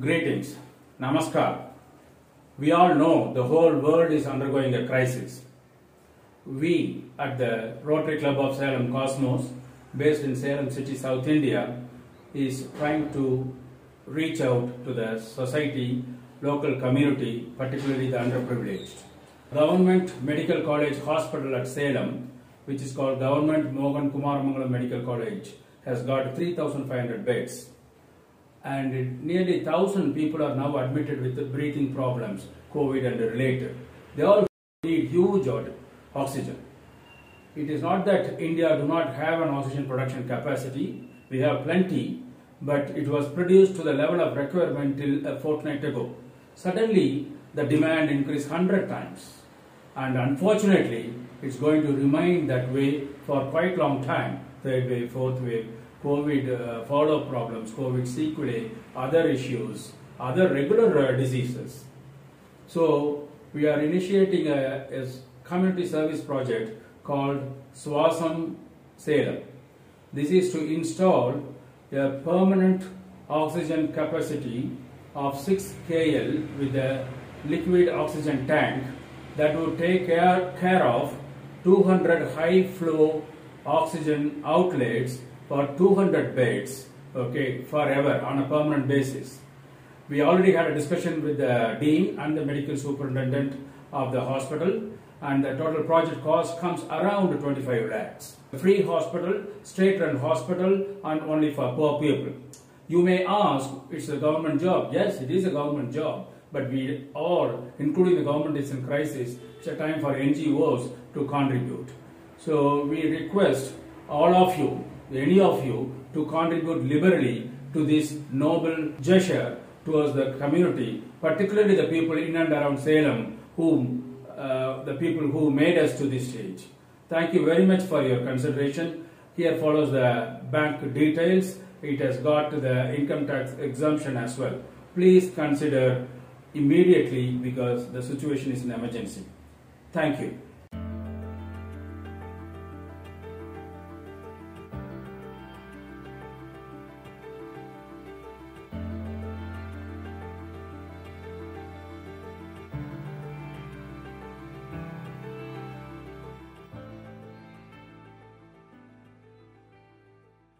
Greetings. Namaskar. We all know the whole world is undergoing a crisis. We at the Rotary Club of Salem Cosmos, based in Salem City, South India, is trying to reach out to the society, local community, particularly the underprivileged. Government Medical College Hospital at Salem, which is called Government Mohan Kumaramangalam Medical College, has got 3,500 beds and nearly 1000 people are now admitted with breathing problems, COVID and related. They all need huge oxygen. It is not that India do not have an oxygen production capacity, we have plenty, but it was produced to the level of requirement till a fortnight ago. Suddenly, the demand increased 100 times. And unfortunately, it's going to remain that way for quite long time, third wave, fourth wave, COVID uh, follow-up problems, COVID sequelae, other issues, other regular uh, diseases. So we are initiating a, a community service project called Swasam Salem. This is to install a permanent oxygen capacity of 6 KL with a liquid oxygen tank that would take care, care of 200 high flow oxygen outlets for 200 beds, okay, forever on a permanent basis. We already had a discussion with the dean and the medical superintendent of the hospital, and the total project cost comes around 25 lakhs. Free hospital, state-run hospital, and only for poor people. You may ask, it's a government job. Yes, it is a government job, but we all, including the government, is in crisis. It's a time for NGOs to contribute. So we request all of you any of you to contribute liberally to this noble gesture towards the community, particularly the people in and around Salem, whom uh, the people who made us to this stage. Thank you very much for your consideration. Here follows the bank details. It has got the income tax exemption as well. Please consider immediately because the situation is an emergency. Thank you.